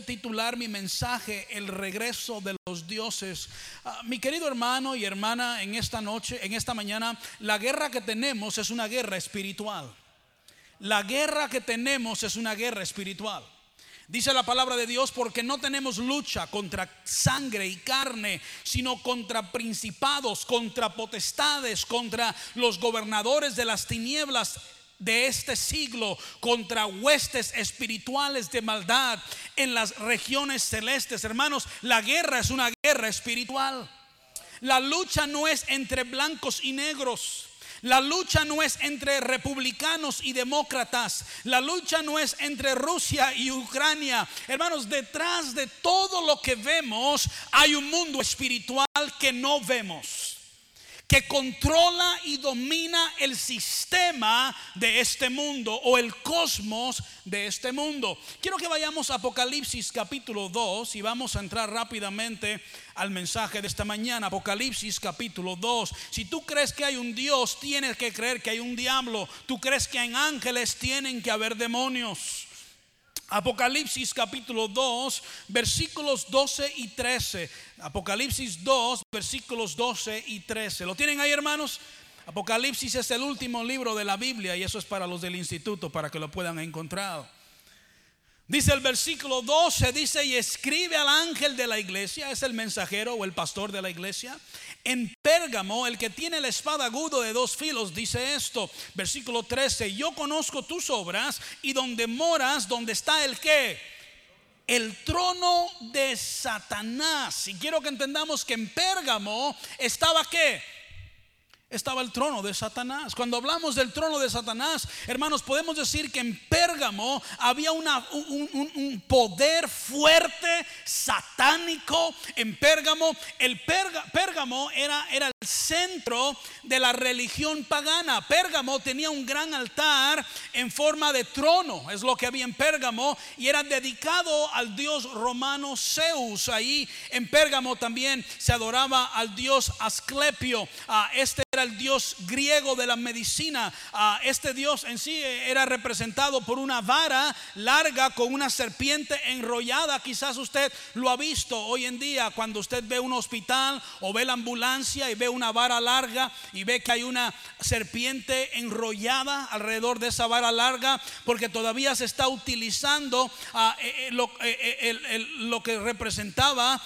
titular mi mensaje El regreso de los dioses. Ah, mi querido hermano y hermana, en esta noche, en esta mañana, la guerra que tenemos es una guerra espiritual. La guerra que tenemos es una guerra espiritual. Dice la palabra de Dios porque no tenemos lucha contra sangre y carne, sino contra principados, contra potestades, contra los gobernadores de las tinieblas de este siglo contra huestes espirituales de maldad en las regiones celestes. Hermanos, la guerra es una guerra espiritual. La lucha no es entre blancos y negros. La lucha no es entre republicanos y demócratas. La lucha no es entre Rusia y Ucrania. Hermanos, detrás de todo lo que vemos hay un mundo espiritual que no vemos que controla y domina el sistema de este mundo o el cosmos de este mundo. Quiero que vayamos a Apocalipsis capítulo 2 y vamos a entrar rápidamente al mensaje de esta mañana. Apocalipsis capítulo 2. Si tú crees que hay un Dios, tienes que creer que hay un diablo. Tú crees que hay ángeles, tienen que haber demonios. Apocalipsis capítulo 2, versículos 12 y 13. Apocalipsis 2, versículos 12 y 13. ¿Lo tienen ahí, hermanos? Apocalipsis es el último libro de la Biblia y eso es para los del instituto, para que lo puedan encontrar. Dice el versículo 12, dice, y escribe al ángel de la iglesia, es el mensajero o el pastor de la iglesia. En Pérgamo, el que tiene la espada agudo de dos filos, dice esto, versículo 13, yo conozco tus obras y donde moras, donde está el que el trono de Satanás. Y quiero que entendamos que en Pérgamo estaba qué? Estaba el trono de Satanás. Cuando hablamos del trono de Satanás, hermanos, podemos decir que en Pérgamo había un, poder fuerte, satánico. En Pérgamo, el Pérgamo era, era el centro de la religión pagana. Pérgamo tenía un gran altar en forma de trono, es lo que había en Pérgamo, y era dedicado al dios romano Zeus. Ahí en Pérgamo también se adoraba al dios Asclepio. a este era el dios griego de la medicina. este dios en sí era representado por una vara larga con una serpiente enrollada. Quizás usted lo ha visto hoy en día cuando usted ve un hospital o ve la ambulancia y ve una vara larga y ve que hay una serpiente enrollada alrededor de esa vara larga porque todavía se está utilizando eh, eh, eh, lo, que representaba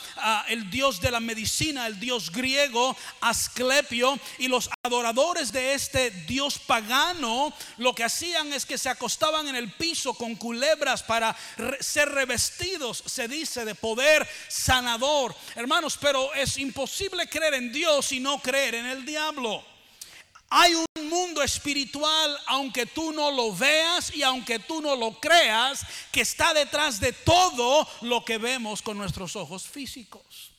el dios de la medicina, el dios griego Asclepio y los adoradores de este dios pagano lo que hacían es que se acostaban en el piso con culebras para ser revestidos, se dice, de poder sanador. Hermanos, pero es imposible creer en Dios y no creer en el diablo. Hay un mundo espiritual, aunque tú no lo veas y aunque tú no lo creas, que está detrás de todo lo que vemos con nuestros ojos físicos.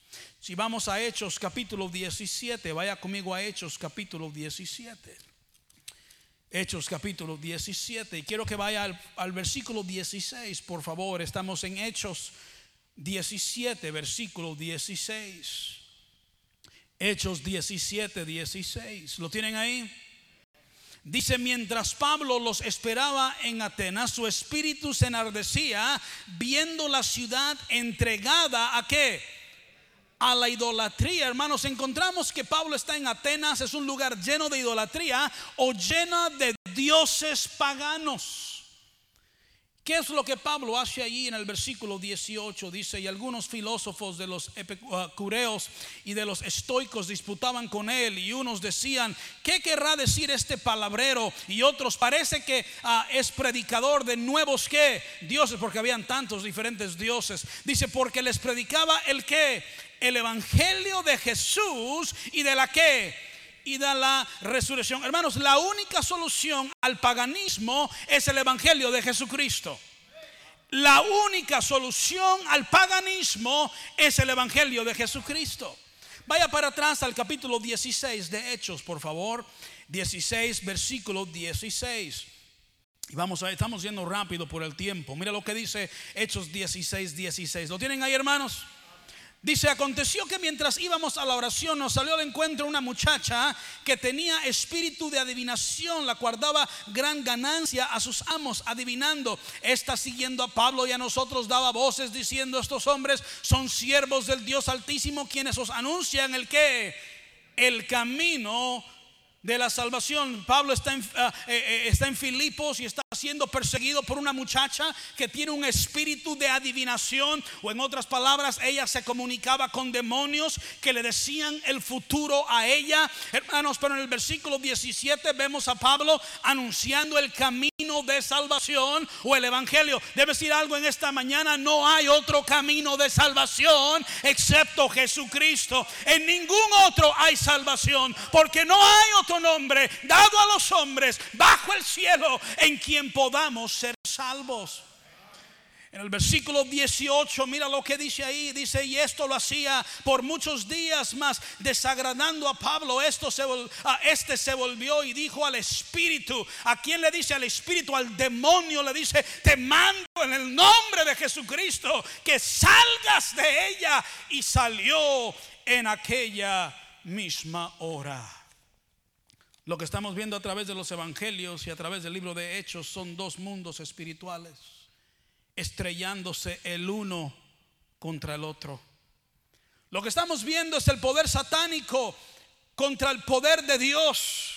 Si vamos a Hechos capítulo 17, vaya conmigo a Hechos capítulo 17. Hechos capítulo 17. Y quiero que vaya al, al, versículo 16, por favor. Estamos en Hechos 17, versículo 16. Hechos 17, 16. ¿Lo tienen ahí? Dice, mientras Pablo los esperaba en Atenas, su espíritu se enardecía viendo la ciudad entregada a qué? A la idolatría. Hermanos, encontramos que Pablo está en Atenas, es un lugar lleno de idolatría o llena de dioses paganos. ¿Qué es lo que Pablo hace allí en el versículo 18? Dice, y algunos filósofos de los epicureos y de los estoicos disputaban con él y unos decían, ¿qué querrá decir este palabrero? Y otros, parece que ah, es predicador de nuevos que dioses, porque habían tantos diferentes dioses. Dice, porque les predicaba el que, el evangelio de Jesús y de la que y de la resurrección. Hermanos, la única solución al paganismo es el Evangelio de Jesucristo. La única solución al paganismo es el Evangelio de Jesucristo. Vaya para atrás al capítulo 16 de Hechos, por favor. 16, versículo 16. Y vamos a, estamos yendo rápido por el tiempo. Mira lo que dice Hechos 16, 16. ¿Lo tienen ahí, hermanos? Dice, aconteció que mientras íbamos a la oración nos salió al encuentro una muchacha que tenía espíritu de adivinación, la cual daba gran ganancia a sus amos, adivinando. Esta siguiendo a Pablo y a nosotros daba voces diciendo, estos hombres son siervos del Dios Altísimo quienes os anuncian el que, el camino de la salvación. Pablo está en, ah, eh, eh, está en Filipos y está siendo perseguido por una muchacha que tiene un espíritu de adivinación o en otras palabras ella se comunicaba con demonios que le decían el futuro a ella. Hermanos, pero en el versículo 17 vemos a Pablo anunciando el camino de salvación o el evangelio. Debe decir algo en esta mañana, no hay otro camino de salvación excepto Jesucristo. En ningún otro hay salvación porque no hay otro nombre dado a los hombres bajo el cielo en quien podamos ser salvos. En el versículo 18, mira lo que dice ahí, dice, y esto lo hacía por muchos días más, desagradando a Pablo, esto se, a este se volvió y dijo al espíritu, ¿a quién le dice al espíritu? Al demonio le dice, te mando en el nombre de Jesucristo que salgas de ella. Y salió en aquella misma hora. Lo que estamos viendo a través de los evangelios y a través del libro de Hechos son dos mundos espirituales, estrellándose el uno contra el otro. Lo que estamos viendo es el poder satánico contra el poder de Dios.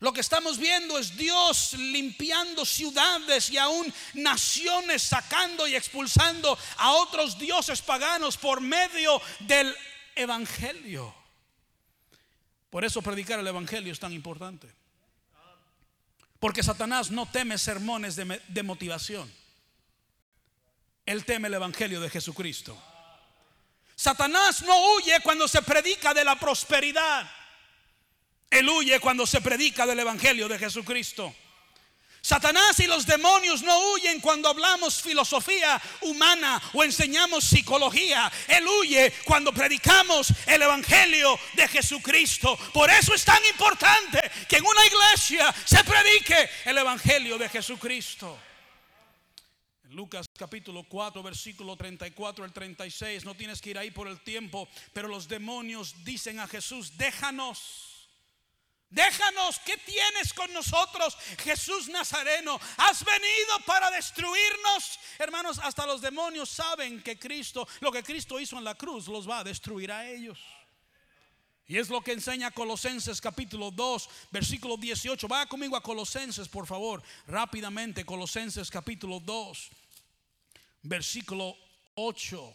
Lo que estamos viendo es Dios limpiando ciudades y aún naciones, sacando y expulsando a otros dioses paganos por medio del Evangelio. Por eso predicar el Evangelio es tan importante. Porque Satanás no teme sermones de, motivación. Él teme el Evangelio de Jesucristo. Satanás no huye cuando se predica de la prosperidad. Él huye cuando se predica del Evangelio de Jesucristo. Satanás y los demonios no huyen cuando hablamos filosofía humana o enseñamos psicología. Él huye cuando predicamos el Evangelio de Jesucristo. Por eso es tan importante que en una iglesia se predique el Evangelio de Jesucristo. Lucas capítulo 4, versículo 34 al 36, no tienes que ir ahí por el tiempo, pero los demonios dicen a Jesús, déjanos Déjanos, ¿qué tienes con nosotros, Jesús Nazareno? ¿Has venido para destruirnos? Hermanos, hasta los demonios saben que Cristo, lo que Cristo hizo en la cruz, los va a destruir a ellos. Y es lo que enseña Colosenses capítulo 2, versículo 18. Vaya conmigo a Colosenses, por favor, rápidamente. Colosenses capítulo 2, versículo 8.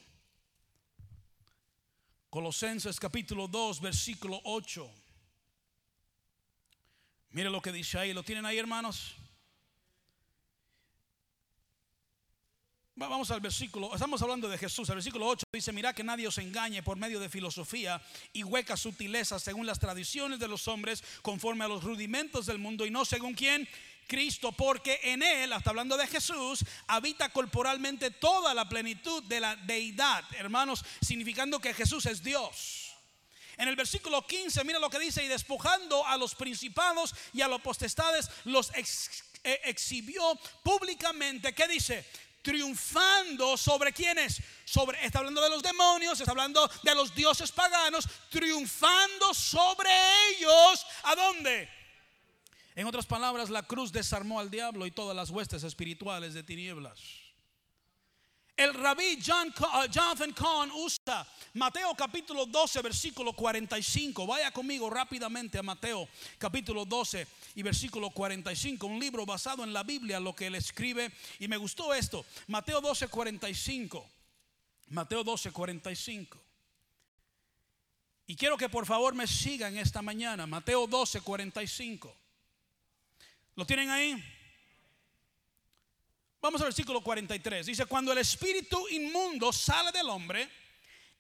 Colosenses capítulo 2, versículo 8. Mire lo que dice ahí. ¿Lo tienen ahí, hermanos? Vamos al versículo, estamos hablando de Jesús. El versículo 8 dice: Mira que nadie os engañe por medio de filosofía y huecas sutilezas según las tradiciones de los hombres, conforme a los rudimentos del mundo y no según quién. Cristo, porque en Él, hasta hablando de Jesús, habita corporalmente toda la plenitud de la deidad, hermanos, significando que Jesús es Dios. En el versículo 15, mira lo que dice, y despojando a los principados y a los potestades, los eh, exhibió públicamente. ¿Qué dice? Triunfando sobre quienes, sobre, está hablando de los demonios, está hablando de los dioses paganos, triunfando sobre ellos. ¿A dónde? En otras palabras, la cruz desarmó al diablo y todas las huestes espirituales de tinieblas. El rabí John, uh, Jonathan Kahn usa Mateo capítulo 12, versículo 45. Vaya conmigo rápidamente a Mateo capítulo 12 y versículo 45. Un libro basado en la Biblia, lo que él escribe. Y me gustó esto. Mateo 12, 45. Mateo 12, 45. Y quiero que por favor me sigan esta mañana. Mateo 12, 45. ¿Lo tienen ahí? Vamos al versículo 43. Dice, cuando el espíritu inmundo sale del hombre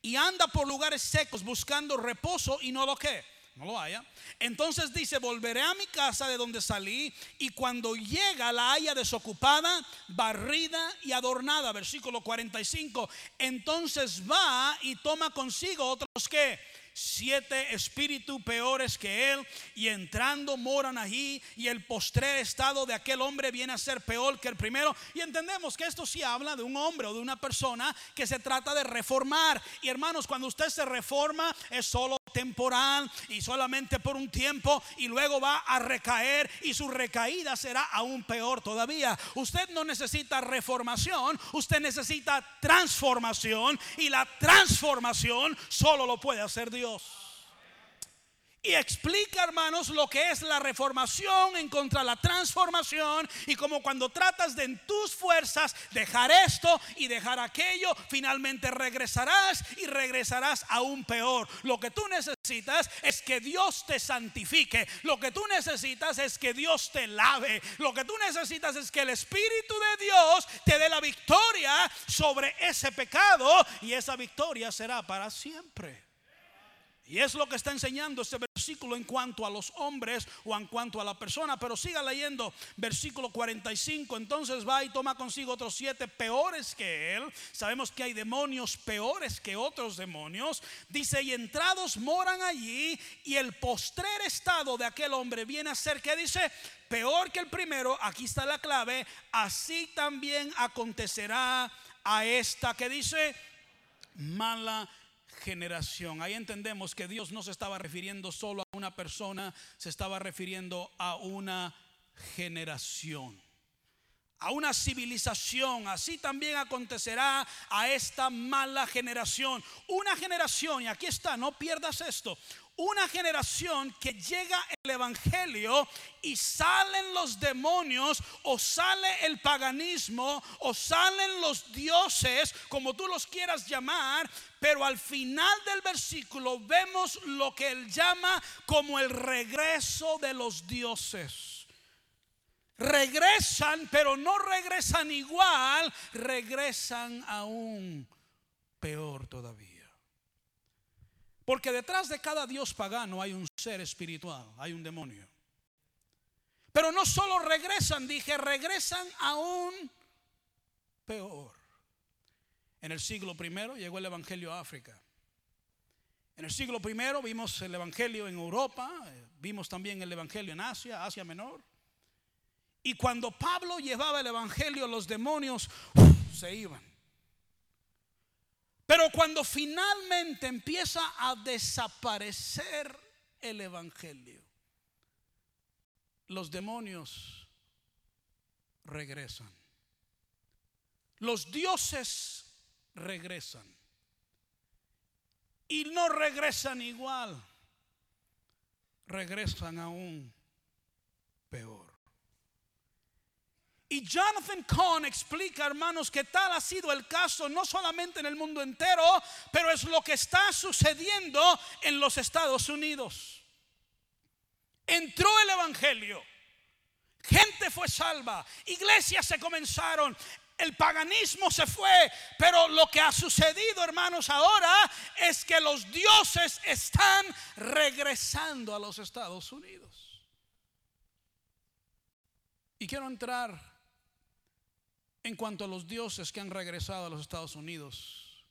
y anda por lugares secos buscando reposo y no lo que, no lo haya. Entonces dice, volveré a mi casa de donde salí y cuando llega la haya desocupada, barrida y adornada. Versículo 45. Entonces va y toma consigo otros que siete espíritus peores que él y entrando moran allí y el postrer estado de aquel hombre viene a ser peor que el primero y entendemos que esto sí habla de un hombre o de una persona que se trata de reformar y hermanos cuando usted se reforma es solo temporal y solamente por un tiempo y luego va a recaer y su recaída será aún peor todavía. Usted no necesita reformación, usted necesita transformación y la transformación solo lo puede hacer Dios. Y explica, hermanos, lo que es la reformación en contra de la transformación. Y como cuando tratas de en tus fuerzas dejar esto y dejar aquello, finalmente regresarás y regresarás aún peor. Lo que tú necesitas es que Dios te santifique. Lo que tú necesitas es que Dios te lave. Lo que tú necesitas es que el Espíritu de Dios te dé la victoria sobre ese pecado. Y esa victoria será para siempre. Y es lo que está enseñando este versículo en cuanto a los hombres o en cuanto a la persona. Pero siga leyendo versículo 45. Entonces va y toma consigo otros siete peores que él. Sabemos que hay demonios peores que otros demonios. Dice, y entrados moran allí. Y el postrer estado de aquel hombre viene a ser, que dice? Peor que el primero. Aquí está la clave. Así también acontecerá a esta que dice mala generación. Ahí entendemos que Dios no se estaba refiriendo solo a una persona, se estaba refiriendo a una generación, a una civilización. Así también acontecerá a esta mala generación. Una generación, y aquí está, no pierdas esto, una generación que llega el Evangelio y salen los demonios o sale el paganismo o salen los dioses, como tú los quieras llamar, pero al final del versículo vemos lo que él llama como el regreso de los dioses. Regresan, pero no regresan igual, regresan aún peor todavía. Porque detrás de cada dios pagano hay un ser espiritual, hay un demonio. Pero no solo regresan, dije, regresan aún peor. En el siglo primero llegó el Evangelio a África. En el siglo primero vimos el Evangelio en Europa, vimos también el Evangelio en Asia, Asia Menor. Y cuando Pablo llevaba el Evangelio, los demonios se iban. Pero cuando finalmente empieza a desaparecer el Evangelio, los demonios regresan. Los dioses regresan. Y no regresan igual, regresan aún peor. Y Jonathan Cohn explica, hermanos, que tal ha sido el caso no solamente en el mundo entero, pero es lo que está sucediendo en los Estados Unidos. Entró el Evangelio, gente fue salva, iglesias se comenzaron, el paganismo se fue, pero lo que ha sucedido, hermanos, ahora es que los dioses están regresando a los Estados Unidos. Y quiero entrar en cuanto a los dioses que han regresado a los Estados Unidos.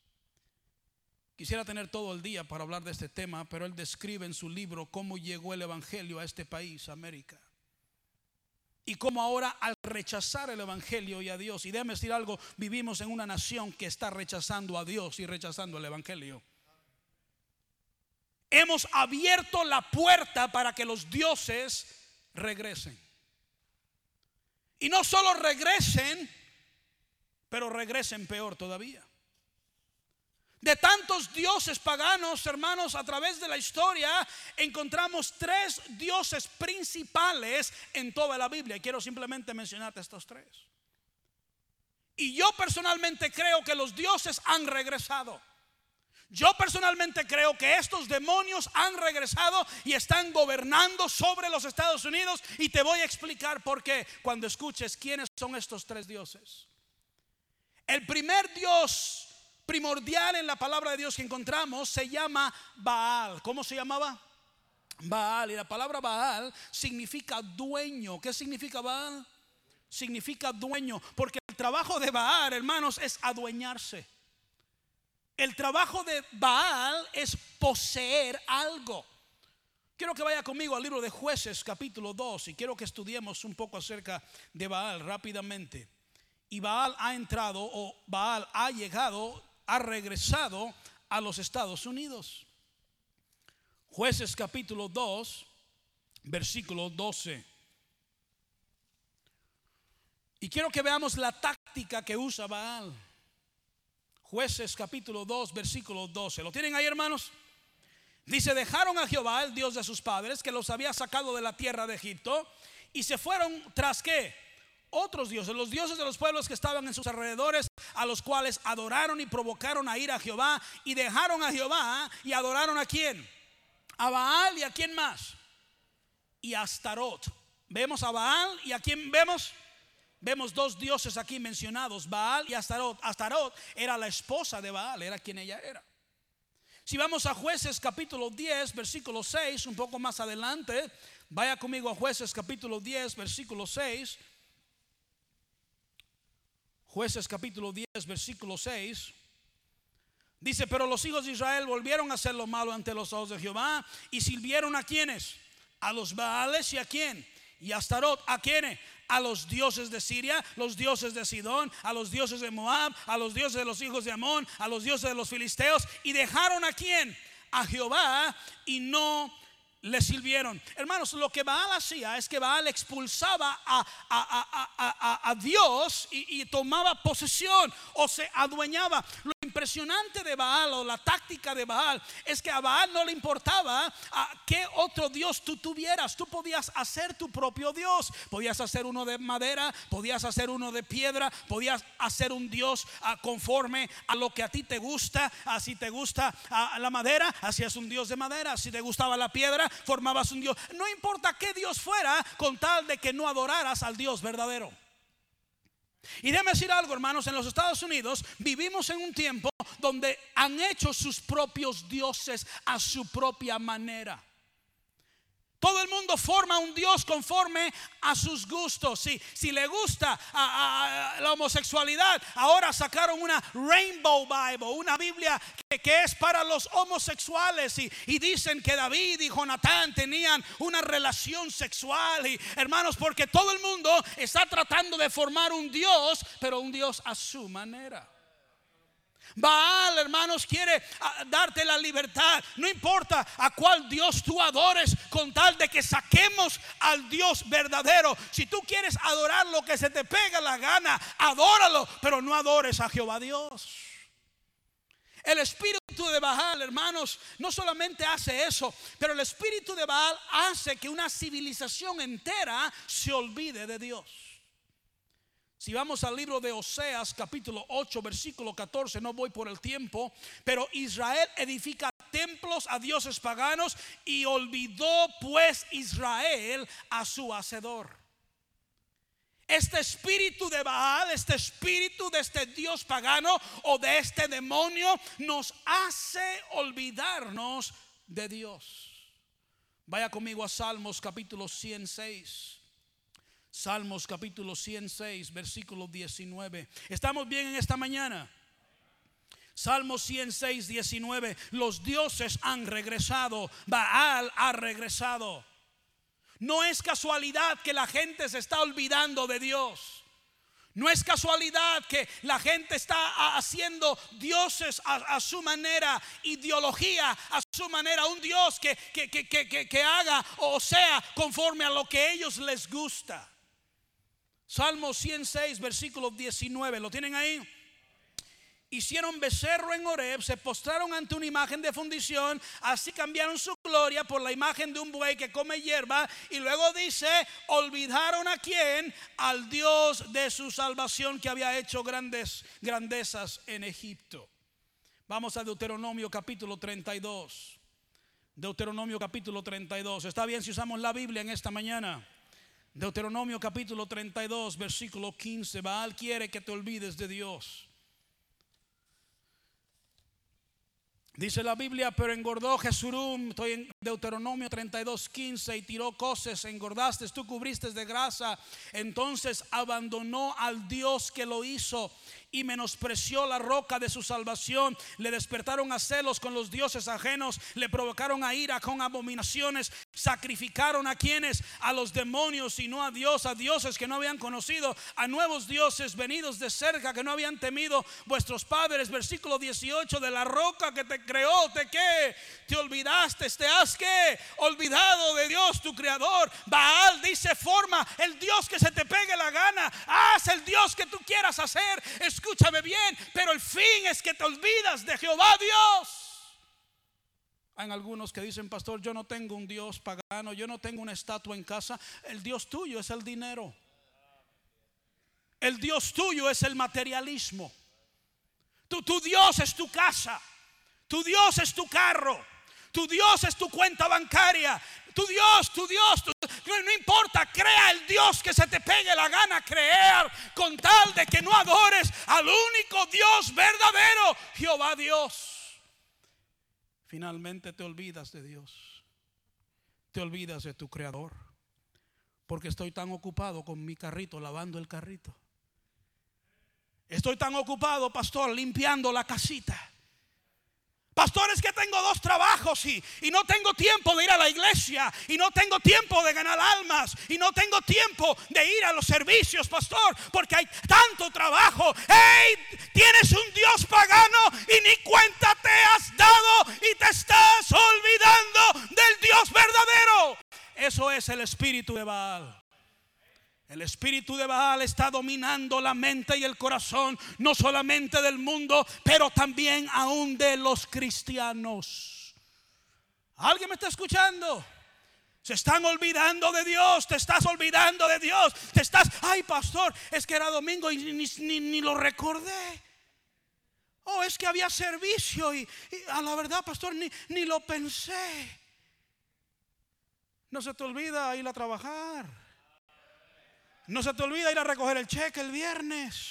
Quisiera tener todo el día para hablar de este tema, pero él describe en su libro cómo llegó el Evangelio a este país, América. Y cómo ahora al rechazar el Evangelio y a Dios, y déjame decir algo, vivimos en una nación que está rechazando a Dios y rechazando el Evangelio. Hemos abierto la puerta para que los dioses regresen. Y no solo regresen, pero regresen peor todavía. De tantos dioses paganos, hermanos, a través de la historia encontramos tres dioses principales en toda la Biblia. Y quiero simplemente mencionarte estos tres. Y yo personalmente creo que los dioses han regresado. Yo personalmente creo que estos demonios han regresado y están gobernando sobre los Estados Unidos. Y te voy a explicar por qué cuando escuches quiénes son estos tres dioses. El primer Dios primordial en la palabra de Dios que encontramos se llama Baal. ¿Cómo se llamaba? Baal. Y la palabra Baal significa dueño. ¿Qué significa Baal? Significa dueño. Porque el trabajo de Baal, hermanos, es adueñarse. el trabajo de Baal es poseer algo. Quiero que vaya conmigo al libro de jueces capítulo 2 y quiero que estudiemos un poco acerca de Baal rápidamente. Y Baal ha entrado o Baal ha llegado, ha regresado a los Estados Unidos. Jueces capítulo 2, versículo 12. Y quiero que veamos la táctica que usa Baal. Jueces capítulo 2, versículo 12. ¿Lo tienen ahí, hermanos? Dice, dejaron a Jehová, el Dios de sus padres, que los había sacado de la tierra de Egipto, y se fueron tras qué? Otros dioses, los dioses de los pueblos que estaban en sus alrededores, a los cuales adoraron y provocaron a ir a Jehová, y dejaron a Jehová y adoraron a quién? A Baal y a quién más? Y a Astarot. Vemos a Baal y a quién vemos? Vemos dos dioses aquí mencionados, Baal y Astarot. Astarot era la esposa de Baal, era quien ella era. Si vamos a jueces capítulo 10, versículo 6, un poco más adelante, vaya conmigo a jueces capítulo 10, versículo 6. Jueces capítulo 10, versículo 6. Dice, pero los hijos de Israel volvieron a hacer lo malo ante los ojos de Jehová y sirvieron a quienes, a los Baales y a quién, y a Astarot, a quienes, a los dioses de Siria, los dioses de Sidón, a los dioses de Moab, a los dioses de los hijos de Amón, a los dioses de los filisteos, y dejaron a quién? A Jehová y no le sirvieron. Hermanos, lo que Baal hacía es que Baal expulsaba a, Dios y, tomaba posesión o se adueñaba impresionante de Baal o la táctica de Baal es que a Baal no le importaba a qué otro Dios tú tuvieras. Tú podías hacer tu propio Dios. Podías hacer uno de madera, podías hacer uno de piedra, podías hacer un Dios ah, conforme a lo que a ti te gusta. Así te gusta ah, la madera, hacías un Dios de madera. Si te gustaba la piedra, formabas un Dios. No importa qué Dios fuera, con tal de que no adoraras al Dios verdadero. Y déjame decir algo, hermanos, en los Estados Unidos vivimos en un tiempo donde han hecho sus propios dioses a su propia manera. Todo el mundo forma un Dios conforme a sus gustos. Si, si le gusta a, la homosexualidad, ahora sacaron una Rainbow Bible, una Biblia que, que es para los homosexuales. Y, y, dicen que David y Jonatán tenían una relación sexual. Y hermanos, porque todo el mundo está tratando de formar un Dios, pero un Dios a su manera. Baal, hermanos, quiere ah, darte la libertad. No importa a cuál Dios tú adores, con tal de que saquemos al Dios verdadero. Si tú quieres adorar lo que se te pega la gana, adóralo, pero no adores a Jehová Dios. El espíritu de Baal, hermanos, no solamente hace eso, pero el espíritu de Baal hace que una civilización entera se olvide de Dios. Si vamos al libro de Oseas capítulo 8 versículo 14, no voy por el tiempo, pero Israel edifica templos a dioses paganos y olvidó pues Israel a su hacedor. Este espíritu de Baal, este espíritu de este Dios pagano o de este demonio nos hace olvidarnos de Dios. Vaya conmigo a Salmos capítulo 106. Salmos capítulo 106, versículo 19. ¿Estamos bien en esta mañana? Salmos 106, 19. Los dioses han regresado. Baal ha regresado. No es casualidad que la gente se está olvidando de Dios. No es casualidad que la gente está haciendo dioses a, su manera, ideología a su manera, un Dios que, que, que, que, haga o sea conforme a lo que ellos les gusta. Salmo 106, versículo 19. ¿Lo tienen ahí? Hicieron becerro en Horeb, se postraron ante una imagen de fundición, así cambiaron su gloria por la imagen de un buey que come hierba. Y luego dice: olvidaron a quién? Al Dios de su salvación que había hecho grandes grandezas en Egipto. Vamos a Deuteronomio capítulo 32. Deuteronomio capítulo 32. ¿Está bien si usamos la Biblia en esta mañana? Deuteronomio capítulo 32, versículo 15. Baal quiere que te olvides de Dios. Dice la Biblia, pero engordó Jesurum, estoy Deuteronomio 32, 15 y tiró cosas, engordaste, tú cubriste de grasa. Entonces abandonó al Dios que lo hizo y menospreció la roca de su salvación. Le despertaron a celos con los dioses ajenos, le provocaron a ira con abominaciones, sacrificaron a quienes, a los demonios y no a Dios, a dioses que no habían conocido, a nuevos dioses venidos de cerca que no habían temido vuestros padres. Versículo 18 de la roca que te creó, te que te olvidaste, te has que olvidado de Dios tu creador. Baal dice forma el Dios que se te pegue la gana, haz el Dios que tú quieras hacer escúchame bien, pero el fin es que te olvidas de Jehová Dios. Hay algunos que dicen, pastor, yo no tengo un Dios pagano, yo no tengo una estatua en casa. El Dios tuyo es el dinero. El Dios tuyo es el materialismo. Tu, tu Dios es tu casa. Tu Dios es tu carro. Tu Dios es tu cuenta bancaria. Tu Dios, tu Dios, no, importa, crea el Dios que se te pegue la gana creer con tal de que no adores al único Dios verdadero, Jehová Dios. Finalmente te olvidas de Dios. Te olvidas de tu creador. Porque estoy tan ocupado con mi carrito, lavando el carrito. Estoy tan ocupado, pastor, limpiando la casita. Pastores que tengo dos trabajos y, y, no tengo tiempo de ir a la iglesia y no tengo tiempo de ganar almas y no tengo tiempo de ir a los servicios, pastor, porque hay tanto trabajo. Hey, tienes un Dios pagano y ni cuenta te has dado y te estás olvidando del Dios verdadero. Eso es el espíritu de Baal. El espíritu de Baal está dominando la mente y el corazón, no solamente del mundo, pero también aún de los cristianos. ¿Alguien me está escuchando? Se están olvidando de Dios, te estás olvidando de Dios, te estás, ay pastor, es que era domingo y ni, lo recordé. Oh, es que había servicio y, a la verdad, pastor, ni, ni lo pensé. No se te olvida ir a trabajar. No se te olvida ir a recoger el cheque el viernes.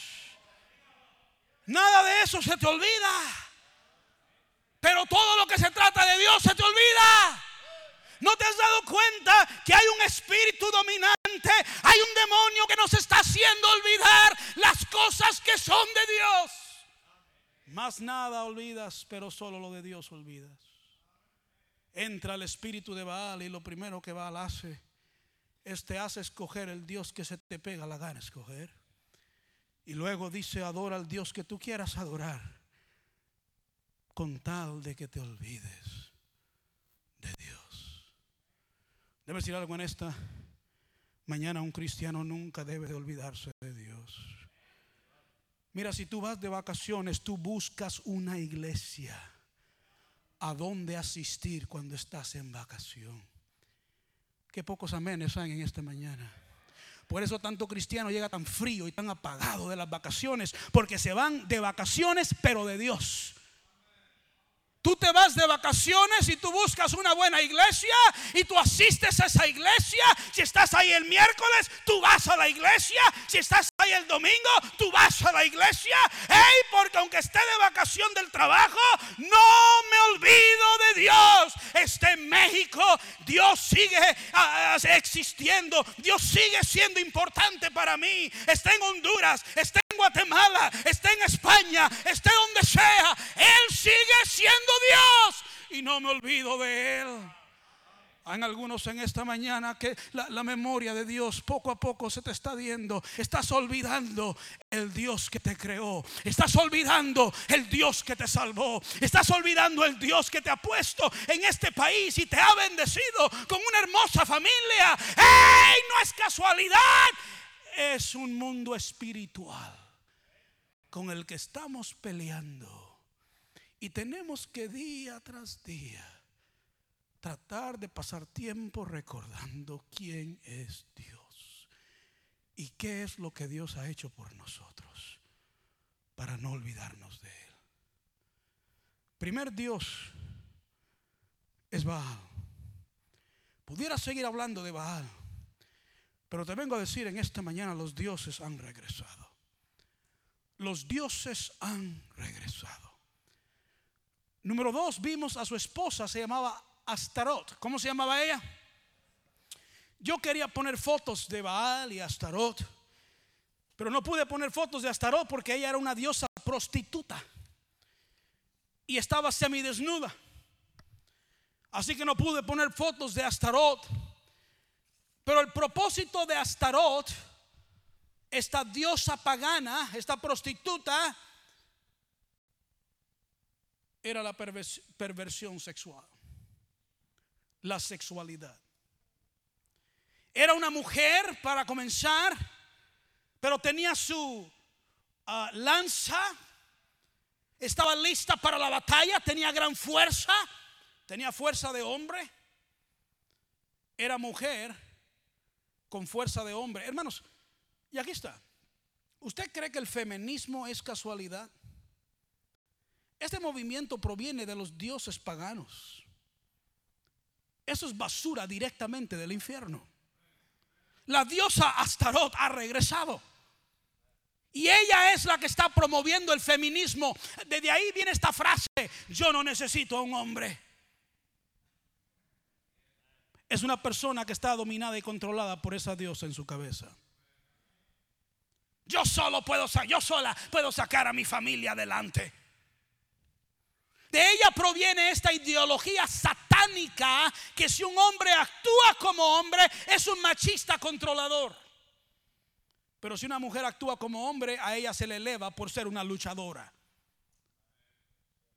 Nada de eso se te olvida. Pero todo lo que se trata de Dios se te olvida. ¿No te has dado cuenta que hay un espíritu dominante? Hay un demonio que nos está haciendo olvidar las cosas que son de Dios. Más nada olvidas, pero solo lo de Dios olvidas. Entra el espíritu de Baal y lo primero que Baal hace este hace escoger el Dios que se te pega la gana escoger. Y luego dice, adora al Dios que tú quieras adorar, con tal de que te olvides de Dios. Debe decir algo en esta mañana, un cristiano nunca debe de olvidarse de Dios. Mira, si tú vas de vacaciones, tú buscas una iglesia a donde asistir cuando estás en vacación. Qué pocos amenes hay en esta mañana. Por eso tanto cristiano llega tan frío y tan apagado de las vacaciones, porque se van de vacaciones, pero de Dios. Tú te vas de vacaciones y tú buscas una buena iglesia y tú asistes a esa iglesia. Si estás ahí el miércoles, tú vas a la iglesia. Si estás ahí el domingo, tú vas a la iglesia. Hey, porque aunque esté de vacación del trabajo, no me olvido de Dios. Esté en México, Dios sigue ah, ah, existiendo. Dios sigue siendo importante para mí. Está en Honduras, está Guatemala, está en España, esté donde sea. Él sigue siendo Dios y no me olvido de Él. Hay algunos en esta mañana que la, memoria de Dios poco a poco se te está viendo. Estás olvidando el Dios que te creó. Estás olvidando el Dios que te salvó. Estás olvidando el Dios que te ha puesto en este país y te ha bendecido con una hermosa familia. ¡Ey! No es casualidad. Es un mundo espiritual con el que estamos peleando. Y tenemos que día tras día tratar de pasar tiempo recordando quién es Dios y qué es lo que Dios ha hecho por nosotros para no olvidarnos de Él. Primer Dios es Baal. Pudiera seguir hablando de Baal, pero te vengo a decir en esta mañana los dioses han regresado. Los dioses han regresado. Número dos, vimos a su esposa, se llamaba Astarot. ¿Cómo se llamaba ella? Yo quería poner fotos de Baal y Astarot, pero no pude poner fotos de Astarot porque ella era una diosa prostituta y estaba semidesnuda. Así que no pude poner fotos de Astarot. Pero el propósito de Astarot, esta diosa pagana, esta prostituta, era la perversión sexual, la sexualidad. Era una mujer para comenzar, pero tenía su ah, lanza, estaba lista para la batalla, tenía gran fuerza, tenía fuerza de hombre. Era mujer con fuerza de hombre. Hermanos, y aquí está. ¿Usted cree que el feminismo es casualidad? Este movimiento proviene de los dioses paganos. Eso es basura directamente del infierno. La diosa Astarot ha regresado. Y ella es la que está promoviendo el feminismo. Desde ahí viene esta frase, yo no necesito a un hombre. Es una persona que está dominada y controlada por esa diosa en su cabeza. Yo solo puedo, yo sola puedo sacar a mi familia adelante. De ella proviene esta ideología satánica que si un hombre actúa como hombre es un machista controlador. Pero si una mujer actúa como hombre, a ella se le eleva por ser una luchadora.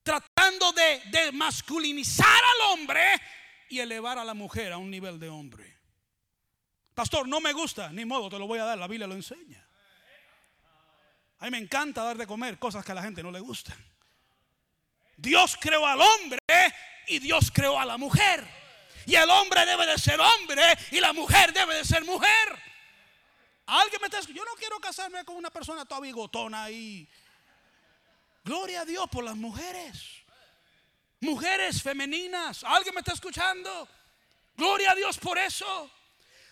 Tratando de, de masculinizar al hombre y elevar a la mujer a un nivel de hombre. Pastor, no me gusta, ni modo, te lo voy a dar, la Biblia lo enseña. A mí me encanta dar de comer cosas que a la gente no le gustan. Dios creó al hombre y Dios creó a la mujer. Y el hombre debe de ser hombre y la mujer debe de ser mujer. Alguien me está Yo no quiero casarme con una persona toda bigotona y. Gloria a Dios por las mujeres. Mujeres femeninas. ¿Alguien me está escuchando? Gloria a Dios por eso.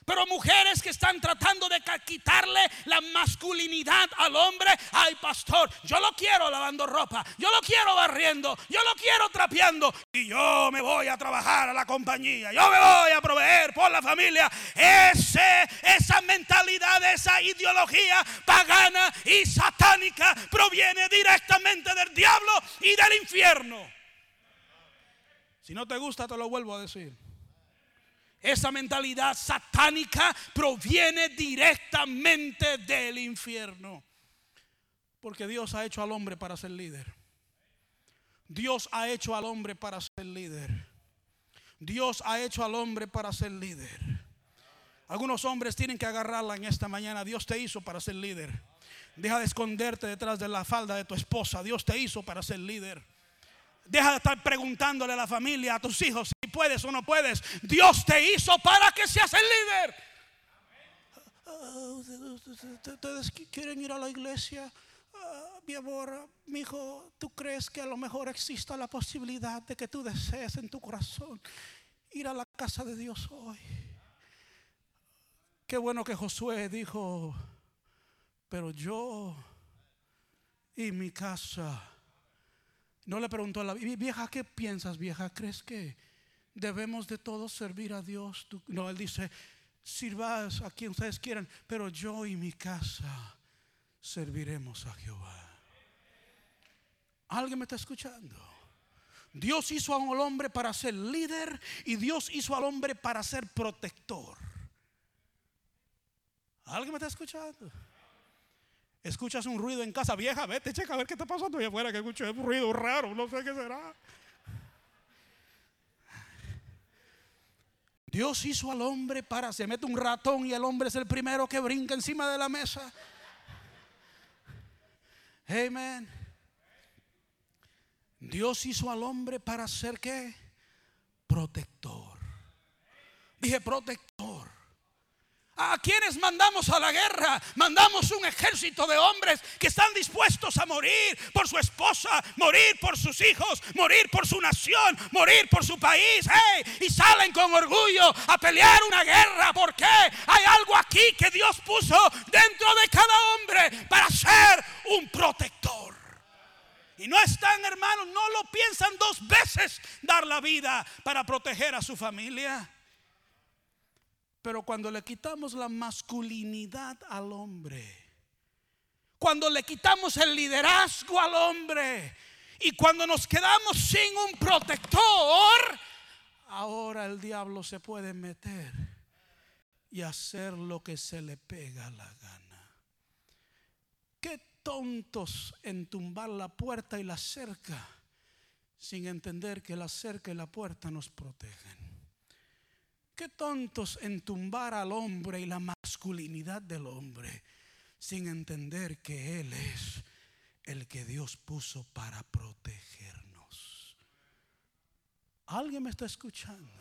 Pero mujeres que están tratando de quitarle la masculinidad al hombre. Ay, pastor, yo lo quiero lavando ropa. Yo lo quiero barriendo. Yo lo quiero trapeando. Y yo me voy a trabajar a la compañía. Yo me voy a proveer por la familia. Ese, esa mentalidad, esa ideología pagana y satánica proviene directamente del diablo y del infierno. Si no te gusta, te lo vuelvo a decir. Esa mentalidad satánica proviene directamente del infierno. Porque Dios ha hecho al hombre para ser líder. Dios ha hecho al hombre para ser líder. Dios ha hecho al hombre para ser líder. Algunos hombres tienen que agarrarla en esta mañana. Dios te hizo para ser líder. Deja de esconderte detrás de la falda de tu esposa. Dios te hizo para ser líder. Deja de estar preguntándole a la familia, a tus hijos, si puedes o no puedes. Dios te hizo para que seas el líder. Ustedes quieren ir a la iglesia. Ah, mi amor, mi hijo, ¿tú crees que a lo mejor exista la posibilidad de que tú desees en tu corazón ir a la casa de Dios hoy? Qué bueno que Josué dijo, pero yo y mi casa no le preguntó a la vieja, ¿qué piensas, vieja? ¿Crees que debemos de todos servir a Dios? No, él dice, sirvas a quien ustedes quieran, pero yo y mi casa serviremos a Jehová. ¿Alguien me está escuchando? Dios hizo al hombre para ser líder y Dios hizo al hombre para ser protector. ¿Alguien me está escuchando? Escuchas un ruido en casa vieja, vete, checa a ver qué está pasando allá afuera, que escucho un ruido raro, no sé qué será. Dios hizo al hombre para, se mete un ratón y el hombre es el primero que brinca encima de la mesa. Amén. Dios hizo al hombre para ser qué? Protector. Dije protector. ¿A quienes mandamos a la guerra? Mandamos un ejército de hombres que están dispuestos a morir por su esposa, morir por sus hijos, morir por su nación, morir por su país. y salen con orgullo a pelear una guerra. ¿Por qué? Hay algo aquí que Dios puso dentro de cada hombre para ser un protector. Y no están, hermanos, no lo piensan dos veces dar la vida para proteger a su familia. Pero cuando le quitamos la masculinidad al hombre, cuando le quitamos el liderazgo al hombre y cuando nos quedamos sin un protector, ahora el diablo se puede meter y hacer lo que se le pega la gana. Qué tontos en tumbar la puerta y la cerca sin entender que la cerca y la puerta nos protegen. Qué tontos en tumbar al hombre y la masculinidad del hombre sin entender que Él es el que Dios puso para protegernos. ¿Alguien me está escuchando?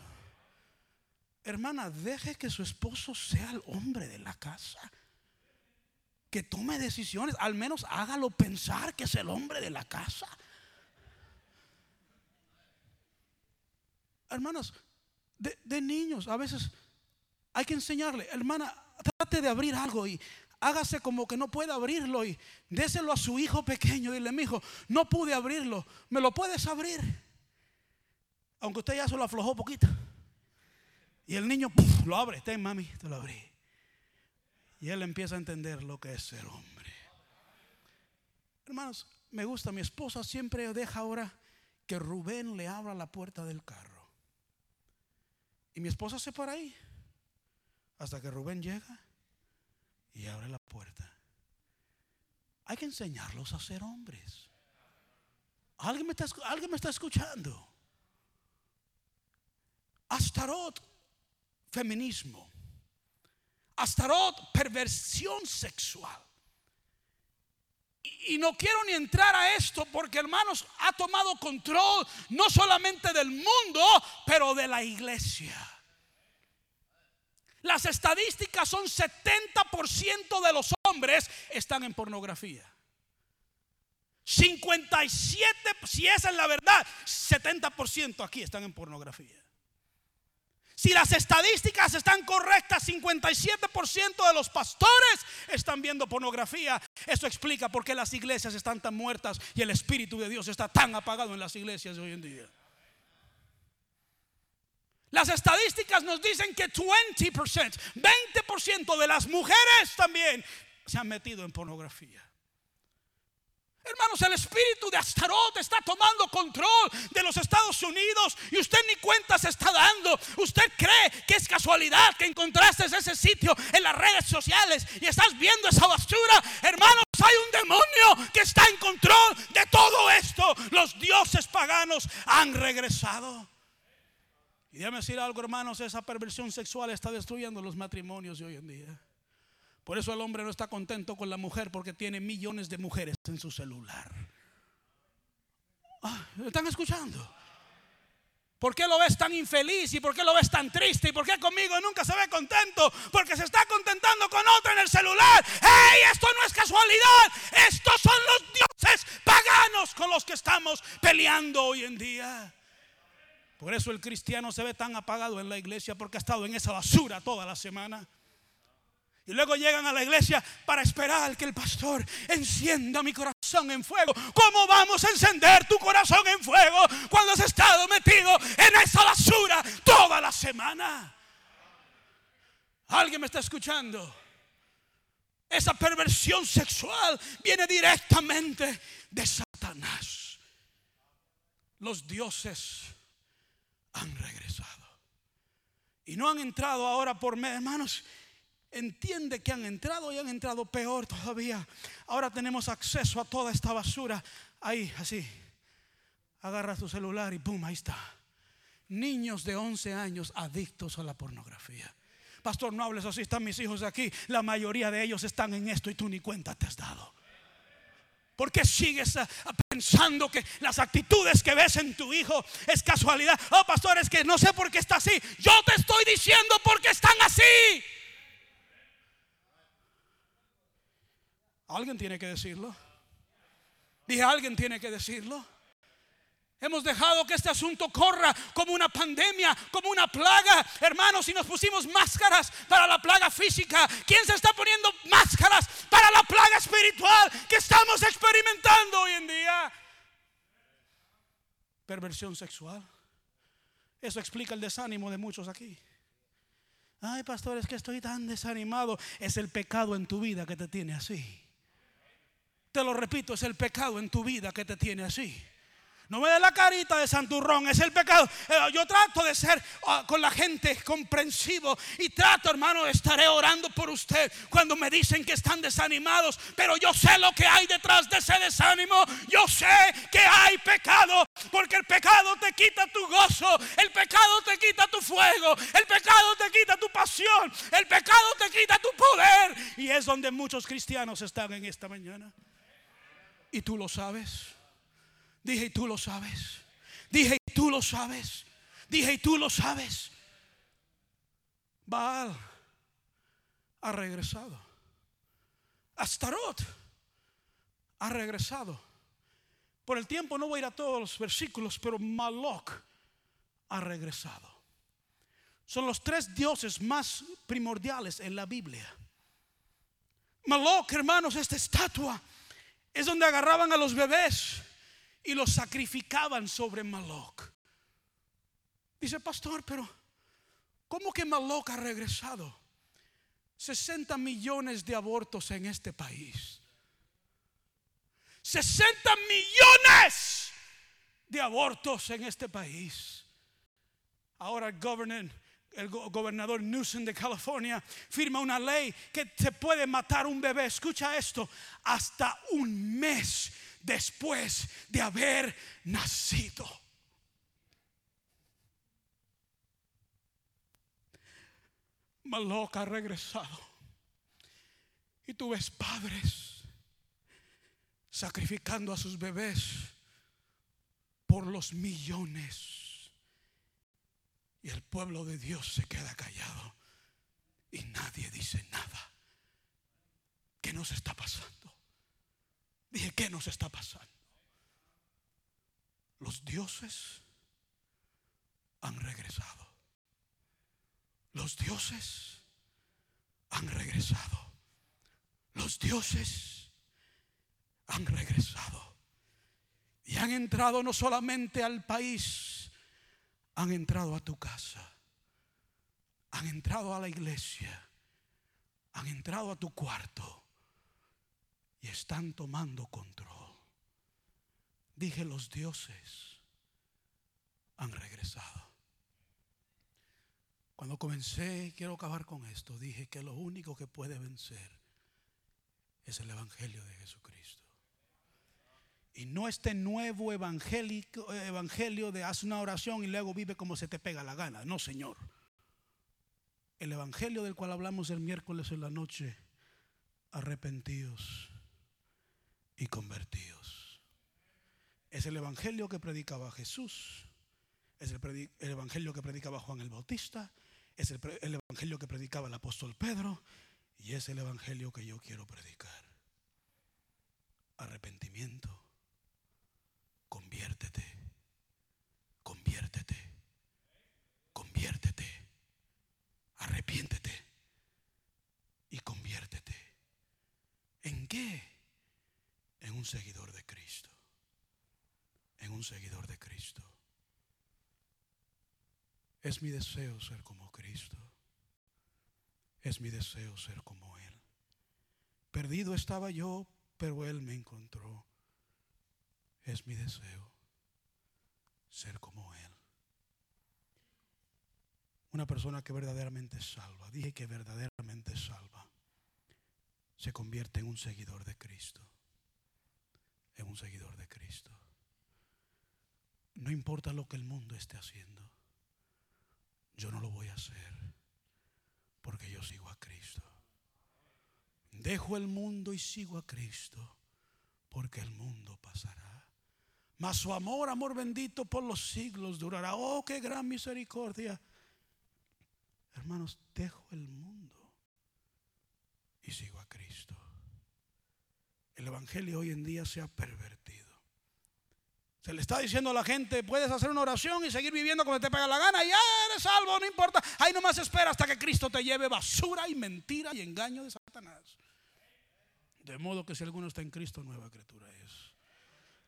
Hermana, deje que su esposo sea el hombre de la casa. Que tome decisiones, al menos hágalo pensar que es el hombre de la casa. Hermanos, de, niños, a veces hay que enseñarle, hermana, trate de abrir algo y hágase como que no puede abrirlo y déselo a su hijo pequeño. Dile, mi hijo, no pude abrirlo, ¿me lo puedes abrir? Aunque usted ya se lo aflojó poquito. Y el niño lo abre, ten mami, te lo abrí. Y él empieza a entender lo que es ser hombre. Hermanos, me gusta, mi esposa siempre deja ahora que Rubén le abra la puerta del carro. Y mi esposa se para ahí hasta que Rubén llega y abre la puerta. Hay que enseñarlos a ser hombres. ¿Alguien me está, ¿alguien me está escuchando? Astarot, feminismo. Astarot, perversión sexual. Y, no quiero ni entrar a esto porque hermanos ha tomado control no solamente del mundo, pero de la iglesia. Las estadísticas son 70% de los hombres están en pornografía. 57, si esa es la verdad, 70% aquí están en pornografía. Si las estadísticas están correctas, 57% de los pastores están viendo pornografía. Eso explica por qué las iglesias están tan muertas y el Espíritu de Dios está tan apagado en las iglesias hoy en día. Las estadísticas nos dicen que 20%, 20% de las mujeres también se han metido en pornografía. Hermanos, el espíritu de Astaroth está tomando control de los Estados Unidos y usted ni cuenta se está dando. Usted cree que es casualidad que encontraste ese sitio en las redes sociales y estás viendo esa basura. Hermanos, hay un demonio que está en control de todo esto. Los dioses paganos han regresado. Y déjame decir algo, hermanos, esa perversión sexual está destruyendo los matrimonios de hoy en día. Por eso el hombre no está contento con la mujer porque tiene millones de mujeres en su celular. Ah, ¿Están escuchando? ¿Por qué lo ves tan infeliz? ¿Y por qué lo ves tan triste? ¿Y por qué conmigo nunca se ve contento? Porque se está contentando con otra en el celular. ¡Ey! Esto no es casualidad. Estos son los dioses paganos con los que estamos peleando hoy en día. Por eso el cristiano se ve tan apagado en la iglesia porque ha estado en esa basura toda la semana. Y luego llegan a la iglesia para esperar que el pastor encienda mi corazón en fuego. ¿Cómo vamos a encender tu corazón en fuego cuando has estado metido en esa basura toda la semana? ¿Alguien me está escuchando? Esa perversión sexual viene directamente de Satanás. Los dioses han regresado. Y no han entrado ahora por medio, hermanos. Entiende que han entrado y han entrado peor todavía. Ahora tenemos acceso a toda esta basura. Ahí, así. Agarra tu celular y pum, ahí está. Niños de 11 años adictos a la pornografía. Pastor, no hables así, están mis hijos aquí. La mayoría de ellos están en esto y tú ni cuenta te has dado. ¿Por qué sigues ah, pensando que las actitudes que ves en tu hijo es casualidad? Oh, pastor, es que no sé por qué está así. Yo te estoy diciendo por qué están así. Alguien tiene que decirlo. Dije, alguien tiene que decirlo. Hemos dejado que este asunto corra como una pandemia, como una plaga. Hermanos, si nos pusimos máscaras para la plaga física, ¿quién se está poniendo máscaras para la plaga espiritual que estamos experimentando hoy en día? Perversión sexual. Eso explica el desánimo de muchos aquí. Ay, pastor, es que estoy tan desanimado. Es el pecado en tu vida que te tiene así. Te lo repito, es el pecado en tu vida que te tiene así. No me dé la carita de santurrón, es el pecado. Eh, yo trato de ser ah, con la gente comprensivo y trato, hermano, estaré orando por usted cuando me dicen que están desanimados, pero yo sé lo que hay detrás de ese desánimo. Yo sé que hay pecado, porque el pecado te quita tu gozo, el pecado te quita tu fuego, el pecado te quita tu pasión, el pecado te quita tu poder. Y es donde muchos cristianos están en esta mañana. Y tú lo sabes. Dije, y tú lo sabes. Dije, y tú lo sabes. Dije, y tú lo sabes. Baal ha regresado. Astarot ha regresado. Por el tiempo no voy a ir a todos los versículos, pero Maloc ha regresado. Son los tres dioses más primordiales en la Biblia. Maloc, hermanos, esta estatua es donde agarraban a los bebés y los sacrificaban sobre Maloc. Dice, pastor, pero ¿cómo que Maloc ha regresado? 60 millones de abortos en este país. 60 millones de abortos en este país. Ahora el, el gobernador Newsom de California firma una ley que se puede matar un bebé. Escucha esto, hasta un mes después de haber nacido. Maloca ha regresado. Y tú ves padres sacrificando a sus bebés por los millones. Y el pueblo de Dios se queda callado. Y nadie dice nada. ¿Qué nos está pasando? Dije, ¿qué nos está pasando? Los dioses han regresado. Los dioses han regresado. Los dioses han regresado. Y han entrado no solamente al país, han entrado a tu casa. Han entrado a la iglesia. Han entrado a tu cuarto y están tomando control. Dije, los dioses han regresado. Cuando comencé, quiero acabar con esto, dije que lo único que puede vencer es el Evangelio de Jesucristo. Y no este nuevo evangelio de haz una oración y luego vive como se te pega la gana. No, Señor. El Evangelio del cual hablamos el miércoles en la noche, arrepentidos y convertidos. Es el evangelio que predicaba Jesús, es el, evangelio que predicaba Juan el Bautista, es el, el evangelio que predicaba el apóstol Pedro y es el evangelio que yo quiero predicar. Arrepentimiento, conviértete, conviértete, conviértete, arrepiéntete y conviértete. ¿En qué? en un seguidor de Cristo. En un seguidor de Cristo. Es mi deseo ser como Cristo. Es mi deseo ser como Él. Perdido estaba yo, pero Él me encontró. Es mi deseo ser como Él. Una persona que verdaderamente salva, dije que verdaderamente salva, se convierte en un seguidor de Cristo en un seguidor de Cristo. No importa lo que el mundo esté haciendo, yo no lo voy a hacer porque yo sigo a Cristo. Dejo el mundo y sigo a Cristo porque el mundo pasará. Mas su amor, amor bendito por los siglos durará. Oh, qué gran misericordia. Hermanos, dejo el mundo y sigo a Cristo el Evangelio hoy en día se ha pervertido. Se le está diciendo a la gente, puedes hacer una oración y seguir viviendo como te pega la gana y ya eres salvo, no importa. Ahí nomás espera hasta que Cristo te lleve basura y mentira y engaño de Satanás. De modo que si alguno está en Cristo, nueva criatura es.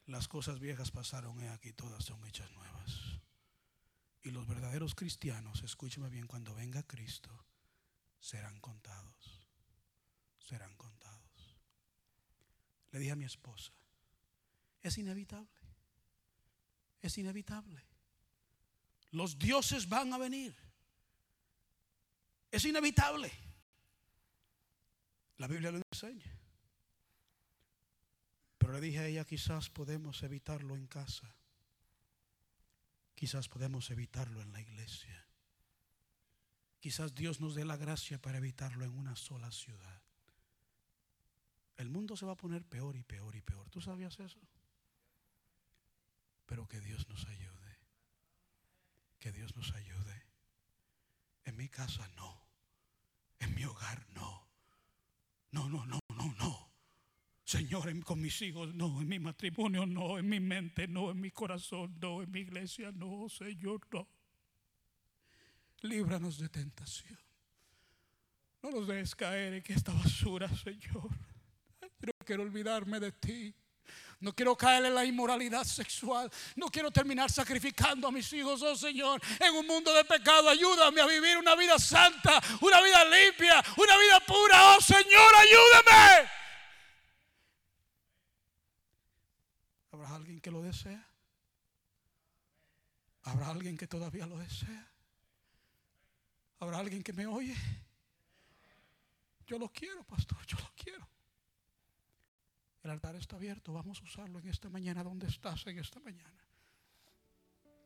Las cosas viejas pasaron, aquí todas son hechas nuevas. Y los verdaderos cristianos, escúcheme bien, cuando venga Cristo, serán contados. Serán contados. Le dije a mi esposa, es inevitable. Es inevitable. Los dioses van a venir. Es inevitable. La Biblia lo enseña. Le dije a ella, quizás podemos evitarlo en casa. Quizás podemos evitarlo en la iglesia. Quizás Dios nos dé la gracia para evitarlo en una sola ciudad. El mundo se va a poner peor y peor y peor. ¿Tú sabías eso? Pero que Dios nos ayude. Que Dios nos ayude. En mi casa no. En mi hogar no. No, no, no, no, no. Señor, con mis hijos no, en mi matrimonio no, en mi mente no, en mi corazón no, en mi iglesia no, Señor, no. Líbranos de tentación. No nos dejes caer en esta basura, Señor. No quiero olvidarme de ti. No quiero caer en la inmoralidad sexual. No quiero terminar sacrificando a mis hijos, oh Señor, en un mundo de pecado. Ayúdame a vivir una vida santa, una vida limpia, una vida pura. Oh Señor, ayúdame. ¿Habrá alguien que lo desea? ¿Habrá alguien que todavía lo desea? ¿Habrá alguien que me oye? Yo lo quiero, pastor, yo lo quiero. El altar está abierto, vamos a usarlo en esta mañana. ¿Dónde estás en esta mañana?